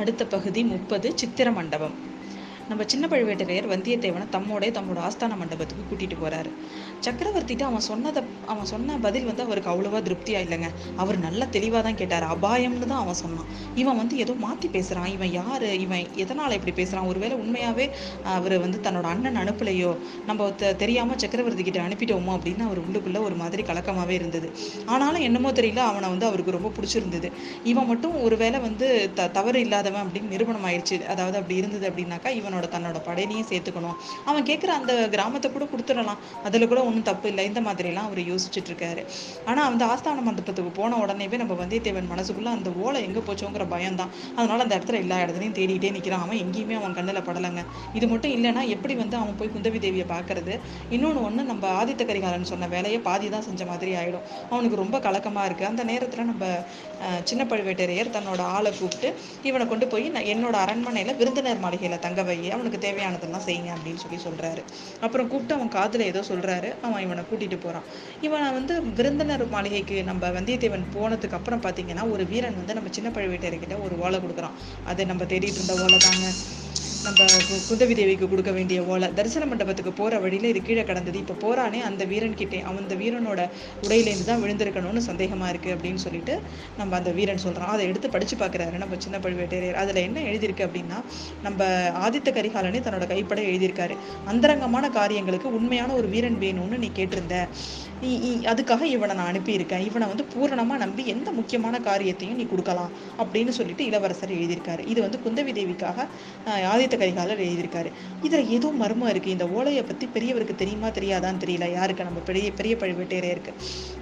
அடுத்த பகுதி முப்பது சித்திர மண்டபம் நம்ம சின்ன பழுவேட்டரையர் வந்தியத்தேவனை தம்மோட தம்மோட ஆஸ்தான மண்டபத்துக்கு கூட்டிட்டு போறாரு. சக்கரவர்த்திட்டு அவன் சொன்னதை அவன் சொன்ன பதில் வந்து அவருக்கு அவ்வளவா திருப்தியா இல்லைங்க. அவர் நல்ல தெளிவாக தான் கேட்டார். அபாயம்னு தான் அவன் சொன்னான். இவன் வந்து ஏதோ மாத்தி பேசுறான். இவன் யாரு? இவன் எதனால இப்படி பேசுறான்? ஒருவேளை உண்மையாவே அவர் வந்து தன்னோட அண்ணன் அனுப்பலையோ? நம்ம தெ- தெரியாம சக்கரவர்த்தி கிட்ட அனுப்பிட்டோமோ அப்படின்னு அவர் உள்ளுக்குள்ள ஒரு மாதிரி கலக்கமாவே இருந்தது. ஆனாலும் என்னமோ தெரியல அவனை வந்து அவருக்கு ரொம்ப பிடிச்சிருந்தது. இவன் மட்டும் ஒருவேளை வந்து த தவறு இல்லாதவன் அப்படின்னு நிரூபணம் ஆயிடுச்சு அதாவது அப்படி இருந்தது அப்படின்னாக்கா இவனோட தன்னோட படையிலையும் சேர்த்துக்கணும். அவன் கேட்குற அந்த கிராமத்தை கூட கொடுத்துடலாம். அதில் கூட ஒன்றும் தப்பு இல்லை. இந்த மாதிரிலாம் அவர் யோசிச்சுட்டு இருக்காரு ஆனால் அந்த ஆஸ்தான மண்டபத்துக்கு போன உடனேவே நம்ம வந்தியத்தேவன் மனசுக்குள்ள அந்த ஓலை எங்கே போச்சோங்கிற பயம் தான் அதனால அந்த இடத்துல எல்லா இடத்துலையும் தேடிட்டே நிற்கிறான் அவன் எங்கேயுமே அவன் கண்ணில் படலைங்க. இது மட்டும் இல்லைன்னா எப்படி வந்து அவன் போய் குந்தவி தேவியை பார்க்கறது இன்னொன்று ஒன்று நம்ம ஆதித்த கரிகாலன் சொன்ன வேலையை பாதி தான் செஞ்ச மாதிரி ஆயிடும். அவனுக்கு ரொம்ப கலக்கமாக இருக்குது அந்த நேரத்தில் நம்ம சின்ன பழுவேட்டரையர் தன்னோட ஆளை கூப்பிட்டு இவனை கொண்டு போய் நான் என்னோட அரண்மனையில் விருந்தினர் மாளிகையில் தங்க வை அவனுக்கு தேவையானதெல்லாம் செய்யுங்க அப்படின்னு சொல்லி சொல்கிறாரு அப்புறம் கூப்பிட்டு அவன் காதில் ஏதோ சொல்கிறாரு அவன் இவனை கூட்டிகிட்டு போகிறான் இவனை வந்து விருந்தினர் மாளிகைக்கு நம்ம வந்தியத்தேவன் போனதுக்கு அப்புறம் பார்த்தீங்கன்னா ஒரு வீரன் வந்து நம்ம சின்ன பழுவேட்டையர்கிட்ட ஒரு ஓலை கொடுக்குறான். அதை நம்ம தேடிட்டு இருந்த ஓலை தாங்க நம்ம கு- குந்தவி தேவிக்கு கொடுக்க வேண்டிய ஓலை தரிசன மண்டபத்துக்கு போற வழியில இது கீழே கிடந்தது. இப்ப போறானே அந்த வீரன் கிட்டே. அவன் அந்த வீரனோட உடையிலேருந்து தான் விழுந்திருக்கணும்னு சந்தேகமா இருக்கு அப்படின்னு சொல்லிட்டு நம்ம அந்த வீரன் சொல்றான். அதை எடுத்து படிச்சு பார்க்குறாரு நம்ம சின்ன பழுவேட்டரையர். அதுல என்ன எழுதியிருக்கு அப்படின்னா நம்ம ஆதித்த கரிகாலனே தன்னோட கைப்பட எழுதியிருக்காரு. அந்தரங்கமான காரியங்களுக்கு உண்மையான ஒரு வீரன் வேணும்னு நீ கேட்டிருந்த. நீ அதுக்காக இவனை நான் அனுப்பியிருக்கேன். இவனை வந்து பூரணமா நம்பி எந்த முக்கியமான காரியத்தையும் நீ கொடுக்கலாம் அப்படின்னு சொல்லிட்டு இளவரசர் எழுதியிருக்காரு. இது வந்து குந்தவி தேவிக்காக ஆதித்த ஆதித்த கரிகாலர் எழுதியிருக்காரு. இதில் ஏதோ மர்மம் இருக்குது இந்த ஓலையை பற்றி பெரியவருக்கு தெரியுமா தெரியாதான்னு தெரியல. யாருக்கு? நம்ம பெரிய பெரிய பழுவேட்டரையருக்கு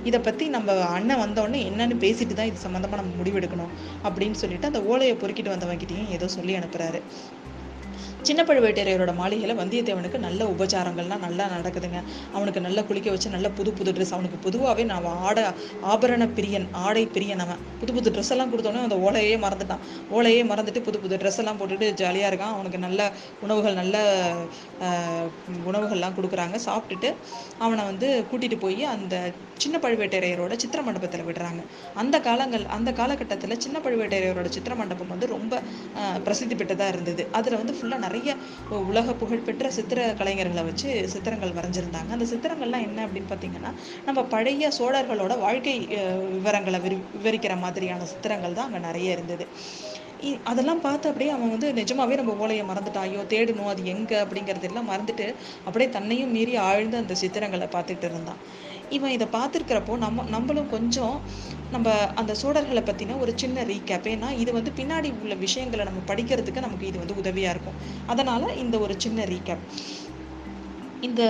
இதை பற்றி நம்ம அண்ணன் வந்தோடனே என்னன்னு பேசிட்டு தான் இது சம்மந்தமாக நம்ம முடிவெடுக்கணும் அப்படின்னு சொல்லிட்டு அந்த ஓலையை பொறுக்கிட்டு வந்தவங்கிட்டையும் ஏதோ சொல்லி அனுப்புகிறாரு சின்ன பழுவேட்டரையரோட மாளிகையில் வந்தியத்தேவனுக்கு நல்ல உபச்சாரங்கள்லாம் நல்லா நடக்குதுங்க. அவனுக்கு நல்லா குளிக்க வச்சு நல்ல புது புது ட்ரெஸ் அவனுக்கு பொதுவாகவே நான் ஆடை ஆபரண பிரியன் ஆடை பிரியன் அவன். புது புது ட்ரெஸ் எல்லாம் கொடுத்தோன்னே அந்த ஓலையே மறந்துட்டான். ஓலையே மறந்துட்டு புது புது ட்ரெஸ் எல்லாம் போட்டுட்டு ஜாலியாக இருக்கான். அவனுக்கு நல்ல உணவுகள் நல்ல உணவுகள்லாம் கொடுக்குறாங்க. சாப்பிட்டுட்டு அவனை வந்து கூட்டிகிட்டு போய் அந்த சின்ன பழுவேட்டரையரோட சித்திர மண்டபத்தில் விடுறாங்க. அந்த காலங்கள் அந்த காலகட்டத்தில் சின்ன பழுவேட்டரையரோட சித்திர மண்டபம் வந்து ரொம்ப பிரசித்தி பெற்றதாக இருந்தது. அதில் வந்து ஃபுல்லாக நிறைய உலக புகழ்பெற்ற சித்திர கலைஞர்களை வச்சு சித்திரங்கள் வரைஞ்சிருந்தாங்க. அந்த சித்திரங்கள்லாம் என்ன அப்படின்னு பார்த்தீங்கன்னா நம்ம பழைய சோழர்களோட வாழ்க்கை விவரங்களை விரி விவரிக்கிற மாதிரியான சித்திரங்கள் தான் அங்கே நிறைய இருந்தது. இ- அதெல்லாம் பார்த்து அப்படியே அவன் வந்து நிஜமாவே நம்ம ஓலையை மறந்துட்டாயோ தேடணும் அது எங்க அப்படிங்கறது எல்லாம் மறந்துட்டு அப்படியே தன்னையும் மீறி ஆழ்ந்து அந்த சித்திரங்களை பார்த்துட்டு இருந்தான். இவன் இதை பார்த்துருக்கிறப்போ நம்ம நம்மளும் கொஞ்சம் நம்ம அந்த சோழர்களை பற்றின ஒரு சின்ன ரீகேப் ஏன்னா இது வந்து பின்னாடி உள்ள விஷயங்களை நம்ம படிக்கிறதுக்கு நமக்கு இது வந்து உதவியாக இருக்கும். அதனால் இந்த ஒரு சின்ன ரீகேப் இந்த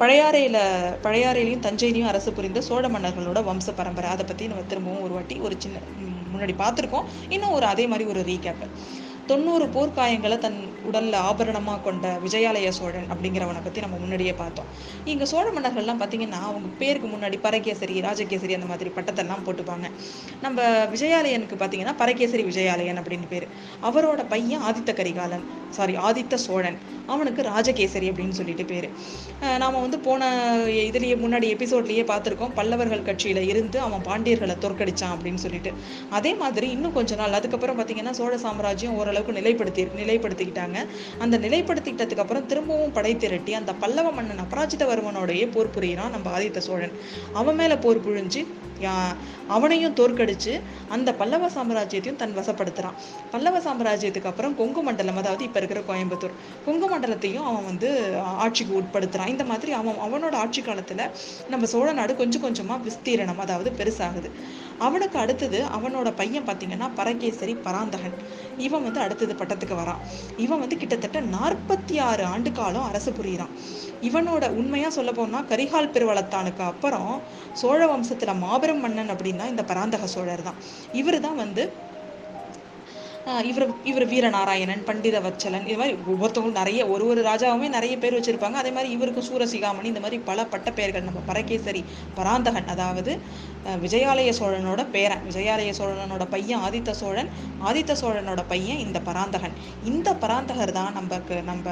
பழையாறையில் பழையாறையிலையும் தஞ்சையிலையும் அரசு புரிந்த சோழ மன்னர்களோட வம்ச பரம்பரை. அதை பற்றி நம்ம திரும்பவும் ஒரு வாட்டி ஒரு சின்ன முன்னாடி பார்த்துருக்கோம். இன்னும் ஒரு அதே மாதிரி ஒரு ரீகேப்பு தொண்ணூறு போர்க்காயங்களை தன் உடல்ல ஆபரணமா கொண்ட விஜயாலய சோழன் அப்படிங்கிறவனை பத்தி நம்ம முன்னாடியே பார்த்தோம். இங்க சோழ மன்னர்கள்லாம் பாத்தீங்கன்னா அவங்க பேருக்கு முன்னாடி பரகேசரி ராஜகேசரி அந்த மாதிரி பட்டத்தெல்லாம் போட்டுப்பாங்க. நம்ம விஜயாலயனுக்கு பாத்தீங்கன்னா பரகேசரி விஜயாலயன் அப்படின்னு பேரு. அவரோட பையன் ஆதித்த கரிகாலன் சாரி ஆதித்த சோழன். அவனுக்கு ராஜகேசரி அப்படின்னு சொல்லிட்டு பேரு. நாம் நாம வந்து போன இதுலயே முன்னாடி எபிசோட்லயே பார்த்திருக்கோம் பல்லவர்கள் கட்சியில இருந்து அவன் பாண்டியர்களை தோற்கடிச்சான் அப்படின்னு சொல்லிட்டு. அதே மாதிரி இன்னும் கொஞ்ச நாள் அதுக்கப்புறம் பாத்தீங்கன்னா சோழ சாம்ராஜ்யம் ஓரளவுக்கு நிலைப்படுத்தி நிலைப்படுத்திக்கிட்டாங்க. அந்த நிலைப்படுத்திக்கிட்டதுக்கு அப்புறம் திரும்பவும் படை திரட்டி அந்த பல்லவ மன்னன் அபராஜிதவர்மனோடையே போர் புரியிறான் நம்ம ஆதித்த சோழன். அவன் மேல போர் புழிஞ்சு யா- அவனையும் தோற்கடிச்சு அந்த பல்லவ சாம்ராஜ்யத்தையும் தன் வசப்படுத்துறான். பல்லவ சாம்ராஜ்யத்துக்கு அப்புறம் கொங்கு மண்டலம் அதாவது இப்ப இருக்கிற கோயம்புத்தூர் கொங்கு மண்டலத்தையும் அவன் வந்து ஆட்சிக்கு உட்படுத்துறான். இந்த மாதிரி அவன் அவனோட ஆட்சி காலத்துல நம்ம சோழ நாடு கொஞ்சம் கொஞ்சமா விஸ்தீரணம் அதாவது பெருசாகுது. அவனுக்கு அடுத்தது அவனோட பையன் பார்த்தீங்கன்னா பரகேசரி பராந்தகன். இவன் வந்து அடுத்தது பட்டத்துக்கு வரான். இவன் வந்து கிட்டத்தட்ட நாற்பத்தி ஆறு ஆண்டு காலம் அரசு புரியுறான். இவனோட உண்மையாக சொல்ல போனால் கரிகால் பெருவளத்தானுக்கு அப்புறம் சோழ வம்சத்தில் மாபெரும் மன்னன் அப்படின்னா இந்த பராந்தக சோழர் தான் இவர் தான் வந்து இவர் இவர் வீரநாராயணன் பண்டித வச்சலன் இது மாதிரி ஒவ்வொருத்தவங்களும் நிறைய ஒரு ஒரு ராஜாவுமே நிறைய பேர் வச்சிருப்பாங்க. அதே மாதிரி இவருக்கு சூரசிகாமணி இந்த மாதிரி பல பட்ட பெயர்கள். நம்ம பரகேசரி பராந்தகன் அதாவது விஜயாலய சோழனோட பேரன் விஜயாலய சோழனோட பையன் ஆதித்த சோழன் ஆதித்த சோழனோட பையன் இந்த பராந்தகன். இந்த பராந்தகர் தான் நமக்கு நம்ம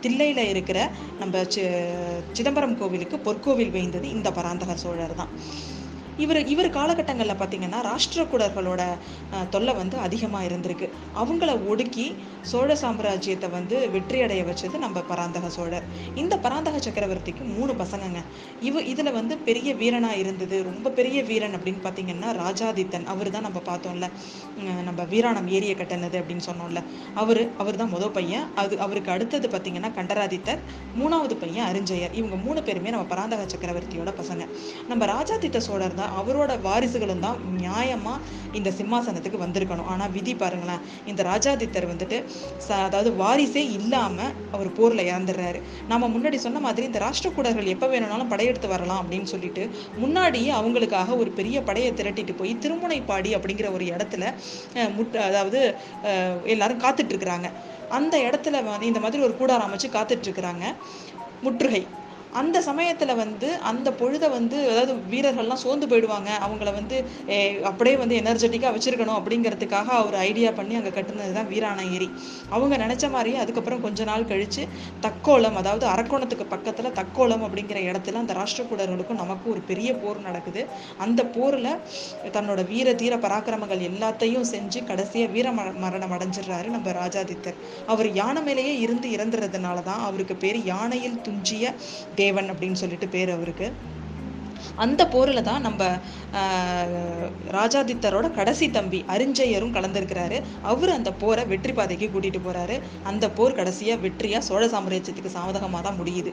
தில்லையில் இருக்கிற நம்ம சி- சிதம்பரம் கோவிலுக்கு பொற்கோவில் வேய்ந்தது இந்த பராந்தகர் சோழர் தான். இவர் இவர் காலகட்டங்களில் பார்த்தீங்கன்னா ராஷ்டிரகூடர்களோட தொல்லை வந்து அதிகமாக இருந்திருக்கு. அவங்கள ஒடுக்கி சோழ சாம்ராஜ்யத்தை வந்து வெற்றியடைய வச்சது நம்ம பராந்தக சோழர். இந்த பராந்தக சக்கரவர்த்திக்கு மூணு பசங்கங்க. இவ இதில் வந்து பெரிய வீரனாக இருந்தது ரொம்ப பெரிய வீரன் அப்படின்னு பார்த்தீங்கன்னா ராஜாதித்தன். அவர் தான் நம்ம பார்த்தோம்ல. நம்ம வீராணம் ஏரிய கட்டினது அப்படின்னு சொன்னோம்ல. அவர் அவர் தான் முதல் பையன். அது அவருக்கு அடுத்தது பார்த்தீங்கன்னா கண்டராதித்தர் மூணாவது பையன் அரிஞ்சயர். இவங்க மூணு பேருமே நம்ம பராந்தக சக்கரவர்த்தியோட பசங்க. நம்ம ராஜாதித்த சோழர் தான் அவரோட வாரிசுகளும் தான் நியாயமாக இந்த சிம்மாசனத்துக்கு வந்திருக்கணும். ஆனால் விதி பாருங்களேன் இந்த ராஜாதித்தர் வந்துட்டு ச- அதாவது வாரிசே இல்லாமல் அவர் போரில் இறந்துடுறாரு. நம்ம முன்னாடி சொன்ன மாதிரி இந்த ராஷ்டிரக்கூடர்கள் எப்போ வேணும்னாலும் படையெடுத்து வரலாம் அப்படின்னு சொல்லிட்டு முன்னாடியே அவங்களுக்காக ஒரு பெரிய படையை திரட்டிட்டு போய் திருமுனைப்பாடி அப்படிங்கிற ஒரு இடத்துல முட் அதாவது எல்லாரும் காத்துட்ருக்குறாங்க அந்த இடத்துல இந்த மாதிரி ஒரு கூடாரம் அமைச்சு காத்துட்ருக்குறாங்க முற்றுகை. அந்த சமயத்தில் வந்து அந்த பொழுதை வந்து அதாவது வீரர்கள்லாம் சோர்ந்து போயிடுவாங்க. அவங்கள வந்து அப்படியே வந்து எனர்ஜெட்டிக்காக வச்சுருக்கணும் அப்படிங்கிறதுக்காக அவர் ஐடியா பண்ணி அங்கே கட்டுனது தான் வீராண ஏரி அவங்க நினச்ச மாதிரியே அதுக்கப்புறம் கொஞ்ச நாள் கழித்து தக்கோலம் அதாவது அரக்கோணத்துக்கு பக்கத்தில் தக்கோலம் அப்படிங்கிற இடத்துல அந்த ராஷ்டிரகூடர்களுக்கும் நமக்கும் ஒரு பெரிய போர் நடக்குது. அந்த போரில் தன்னோட வீர தீர பராக்கிரமங்கள் எல்லாத்தையும் செஞ்சு கடைசியாக வீர மரணம் அடைஞ்சிடுறாரு நம்ம ராஜாதித்தர். அவர் யானை மேலேயே இருந்து இறந்துறதுனால தான் அவருக்கு பேர் யானையில் துஞ்சிய தேவன் அப்படின்னு சொல்லிட்டு பேர் அவருக்கு. அந்த போரில் தான் நம்ம ராஜாதித்தரோட கடைசி தம்பி அரிஞ்சயரும் கலந்துருக்கிறாரு. அவர் அந்த போரை வெற்றி பாதைக்கு கூட்டிகிட்டு போகிறாரு அந்த போர் கடைசியாக வெற்றியாக சோழ சாம்ராஜ்யத்துக்கு சாதகமாக தான் முடியுது.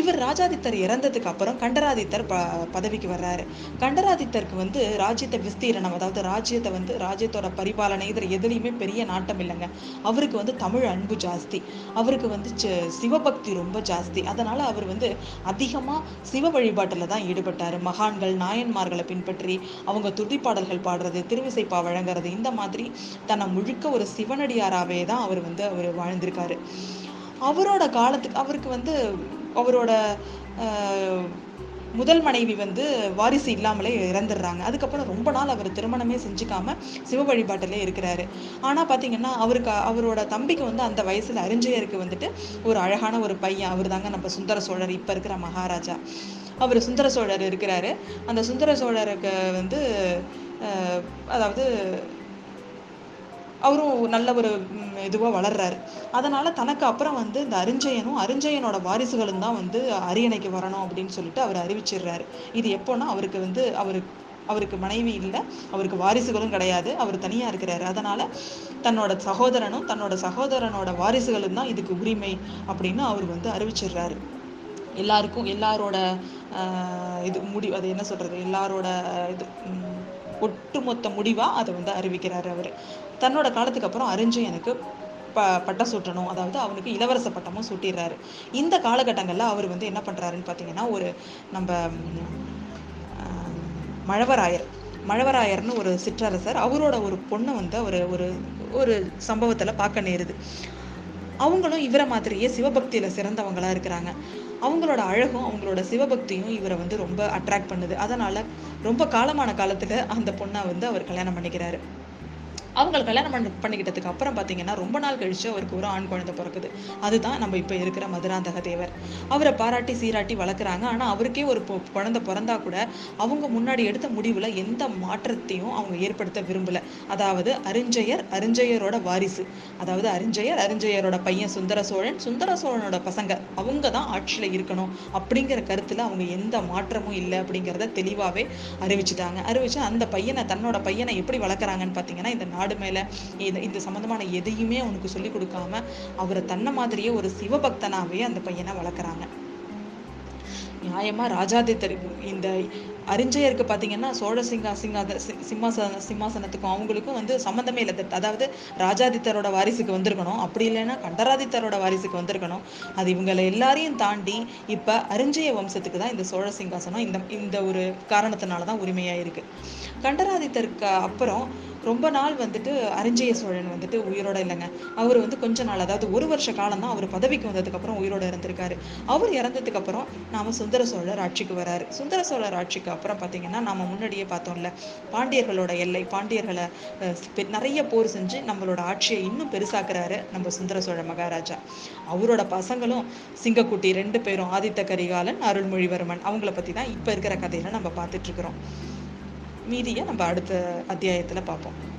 இவர் ராஜாதித்தர் இறந்ததுக்கு அப்புறம் கண்டராதித்தர் ப பதவிக்கு வர்றாரு. கண்டராதித்தருக்கு வந்து ராஜ்யத்தை விஸ்தீரணம் அதாவது ராஜ்யத்தை வந்து ராஜ்யத்தோட பரிபாலனை இதில் எதுலையுமே பெரிய நாட்டம் இல்லைங்க. அவருக்கு வந்து தமிழ் அன்பு ஜாஸ்தி. அவருக்கு வந்து சிவபக்தி ரொம்ப ஜாஸ்தி. அதனால் அவர் வந்து அதிகமாக சிவ வழிபாட்டில் தான் ஈடுபட்டார். மகான்கள் நாயன்மார்களை பின்பற்றி அவங்க துதிப்பாடல்கள் பாடுறது திருவிசைப்பா வழங்குறது இந்த மாதிரி தன்னை முழுக்க ஒரு சிவனடியாராவே தான் அவர் வந்து அவர் வாழ்ந்திருக்காரு. அவரோட காலத்துக்கு அவருக்கு வந்து அவரோட முதல் மனைவி வந்து வாரிசு இல்லாமலே இறந்துடுறாங்க. அதுக்கப்புறம் ரொம்ப நாள் அவர் திருமணமே செஞ்சுக்காம சிவ வழிபாட்டிலே இருக்கிறாரு. ஆனால் பார்த்தீங்கன்னா அவருக்கு அவரோட தம்பிக்கு வந்து அந்த வயசில் அரிஞ்சயருக்கு வந்துட்டு ஒரு அழகான ஒரு பையன். அவர் தாங்க நம்ம சுந்தர சோழர் இப்போ இருக்கிற மகாராஜா. அவர் சுந்தர சோழர் இருக்கிறாரு. அந்த சுந்தர சோழருக்கு வந்து அதாவது அவரும் நல்ல ஒரு இதுவாக வளர்றாரு. அதனால தனக்கு அப்புறம் வந்து இந்த அரிஞ்சயனும் அரிஞ்சயனோட வாரிசுகளும் தான் வந்து அரியணைக்கு வரணும் அப்படின்னு சொல்லிட்டு அவர் அறிவிச்சிடுறாரு. இது எப்போன்னா அவருக்கு வந்து அவருக்கு அவருக்கு மனைவி இல்லை அவருக்கு வாரிசுகளும் கிடையாது அவர் தனியாக இருக்கிறாரு. அதனால தன்னோட சகோதரனும் தன்னோட சகோதரனோட வாரிசுகளும் தான் இதுக்கு உரிமை அப்படின்னு அவர் வந்து அறிவிச்சிடுறாரு. எல்லாருக்கும் எல்லாரோட இது முடி அது என்ன சொல்றது? எல்லாரோட இது ஒட்டுமொத்த முடிவா அதை வந்து அறிவிக்கிறாரு அவர். தன்னோட காலத்துக்கு அப்புறம் அரிஞ்சயனுக்கு ப பட்டம் சூட்டணும். அதாவது அவனுக்கு இளவரச பட்டமும் சூட்டிடுறாரு. இந்த காலகட்டங்களில் அவர் வந்து என்ன பண்ணுறாருன்னு பார்த்தீங்கன்னா ஒரு நம்ம மழவராயர் மழவராயர்னு ஒரு சிற்றரசர் அவரோட ஒரு பொண்ணை வந்து அவர் ஒரு ஒரு சம்பவத்தில் பார்க்க நேருது. அவங்களும் இவரை மாதிரியே சிவபக்தியில் சிறந்தவங்களாக இருக்கிறாங்க. அவங்களோட அழகும் அவங்களோட சிவபக்தியும் இவரை வந்து ரொம்ப அட்ராக்ட் பண்ணுது. அதனால ரொம்ப காலமான காலத்துல அந்த பொண்ணை வந்து அவர் கல்யாணம் பண்ணிக்கிறாரு. அவங்க கல்யாணம் பண்ண பண்ணிக்கிட்டதுக்கு அப்புறம் பார்த்தீங்கன்னா ரொம்ப நாள் கழிச்சு அவருக்கு ஒரு ஆண் குழந்தை பிறக்குது. அதுதான் நம்ம இப்போ இருக்கிற மதுராந்தக தேவர் அவரை பாராட்டி சீராட்டி வளர்க்குறாங்க. ஆனால் அவருக்கே ஒரு பொ- குழந்தை பிறந்தா கூட அவங்க முன்னாடி எடுத்த முடிவில் எந்த மாற்றத்தையும் அவங்க ஏற்படுத்த விரும்பல. அதாவது அறிஞ்சயர் அறிஞ்சயரோட வாரிசு. அதாவது அறிஞ்சயர் அறிஞ்சயரோட பையன் சுந்தர சோழன் சுந்தர சோழனோட பசங்க. அவங்க தான் ஆட்சியில் இருக்கணும் அப்படிங்கிற கருத்தில் அவங்க எந்த மாற்றமும் இல்லை அப்படிங்கிறத தெளிவாகவே அறிவிச்சுட்டாங்க. அறிவிச்சு அந்த பையனை தன்னோட பையனை எப்படி வளர்க்குறாங்கன்னு பார்த்தீங்கன்னா இந்த நாடு மேல இது இந்த சம்மந்தமான எதையுமே அவனுக்கு சொல்லி கொடுக்காம அவரை தன்னை மாதிரியே ஒரு சிவபக்தனாகவே அந்த பையனை வளர்க்குறாங்க. நியாயமாக ராஜாதித்தர் இந்த அறிஞ்சயருக்கு பார்த்தீங்கன்னா சோழ சிங்கா சிங்காத சி- சிம்மாசன சிம்மாசனத்துக்கும் அவங்களுக்கும் வந்து சம்மந்தமே இல்லை. அதாவது ராஜாதித்தரோட வாரிசுக்கு வந்திருக்கணும். அப்படி இல்லைன்னா கண்டராதித்தரோட வாரிசுக்கு வந்திருக்கணும். அது இவங்களை எல்லாரையும் தாண்டி இப்போ அரிஞ்சய வம்சத்துக்கு தான் இந்த சோழ சிங்காசனம் இந்த இந்த ஒரு காரணத்தினால தான் உரிமையாக இருக்கு கண்டராதித்தருக்கு அப்புறம் ரொம்ப நாள் வந்துட்டு அரிஞ்சய சோழன் வந்துட்டு உயிரோட இல்லைங்க. அவர் வந்து கொஞ்ச நாள் அதாவது ஒரு வருஷ காலம் தான் அவர் பதவிக்கு வந்ததுக்கப்புறம் உயிரோட இருந்திருக்காரு. அவர் இறந்ததுக்கு அப்புறம் நாம சுந்தர சோழர் ஆட்சிக்கு வராரு. சுந்தர சோழர் ஆட்சிக்கு அப்புறம் பார்த்தீங்கன்னா நாம முன்னாடியே பார்த்தோம்ல பாண்டியர்களோட எல்லை பாண்டியர்களை நிறைய போர் செஞ்சு நம்மளோட ஆட்சியை இன்னும் பெருசாக்குறாரு நம்ம சுந்தர சோழ மகாராஜா. அவரோட பசங்களும் சிங்கக்குட்டி ரெண்டு பேரும் ஆதித்த கரிகாலன் அருள்மொழிவர்மன் அவங்கள பத்தி தான் இப்ப இருக்கிற கதையில நம்ம பார்த்துட்டு இருக்கிறோம். மீதியை நம்ம அடுத்த அத்தியாயத்தில் பார்ப்போம்.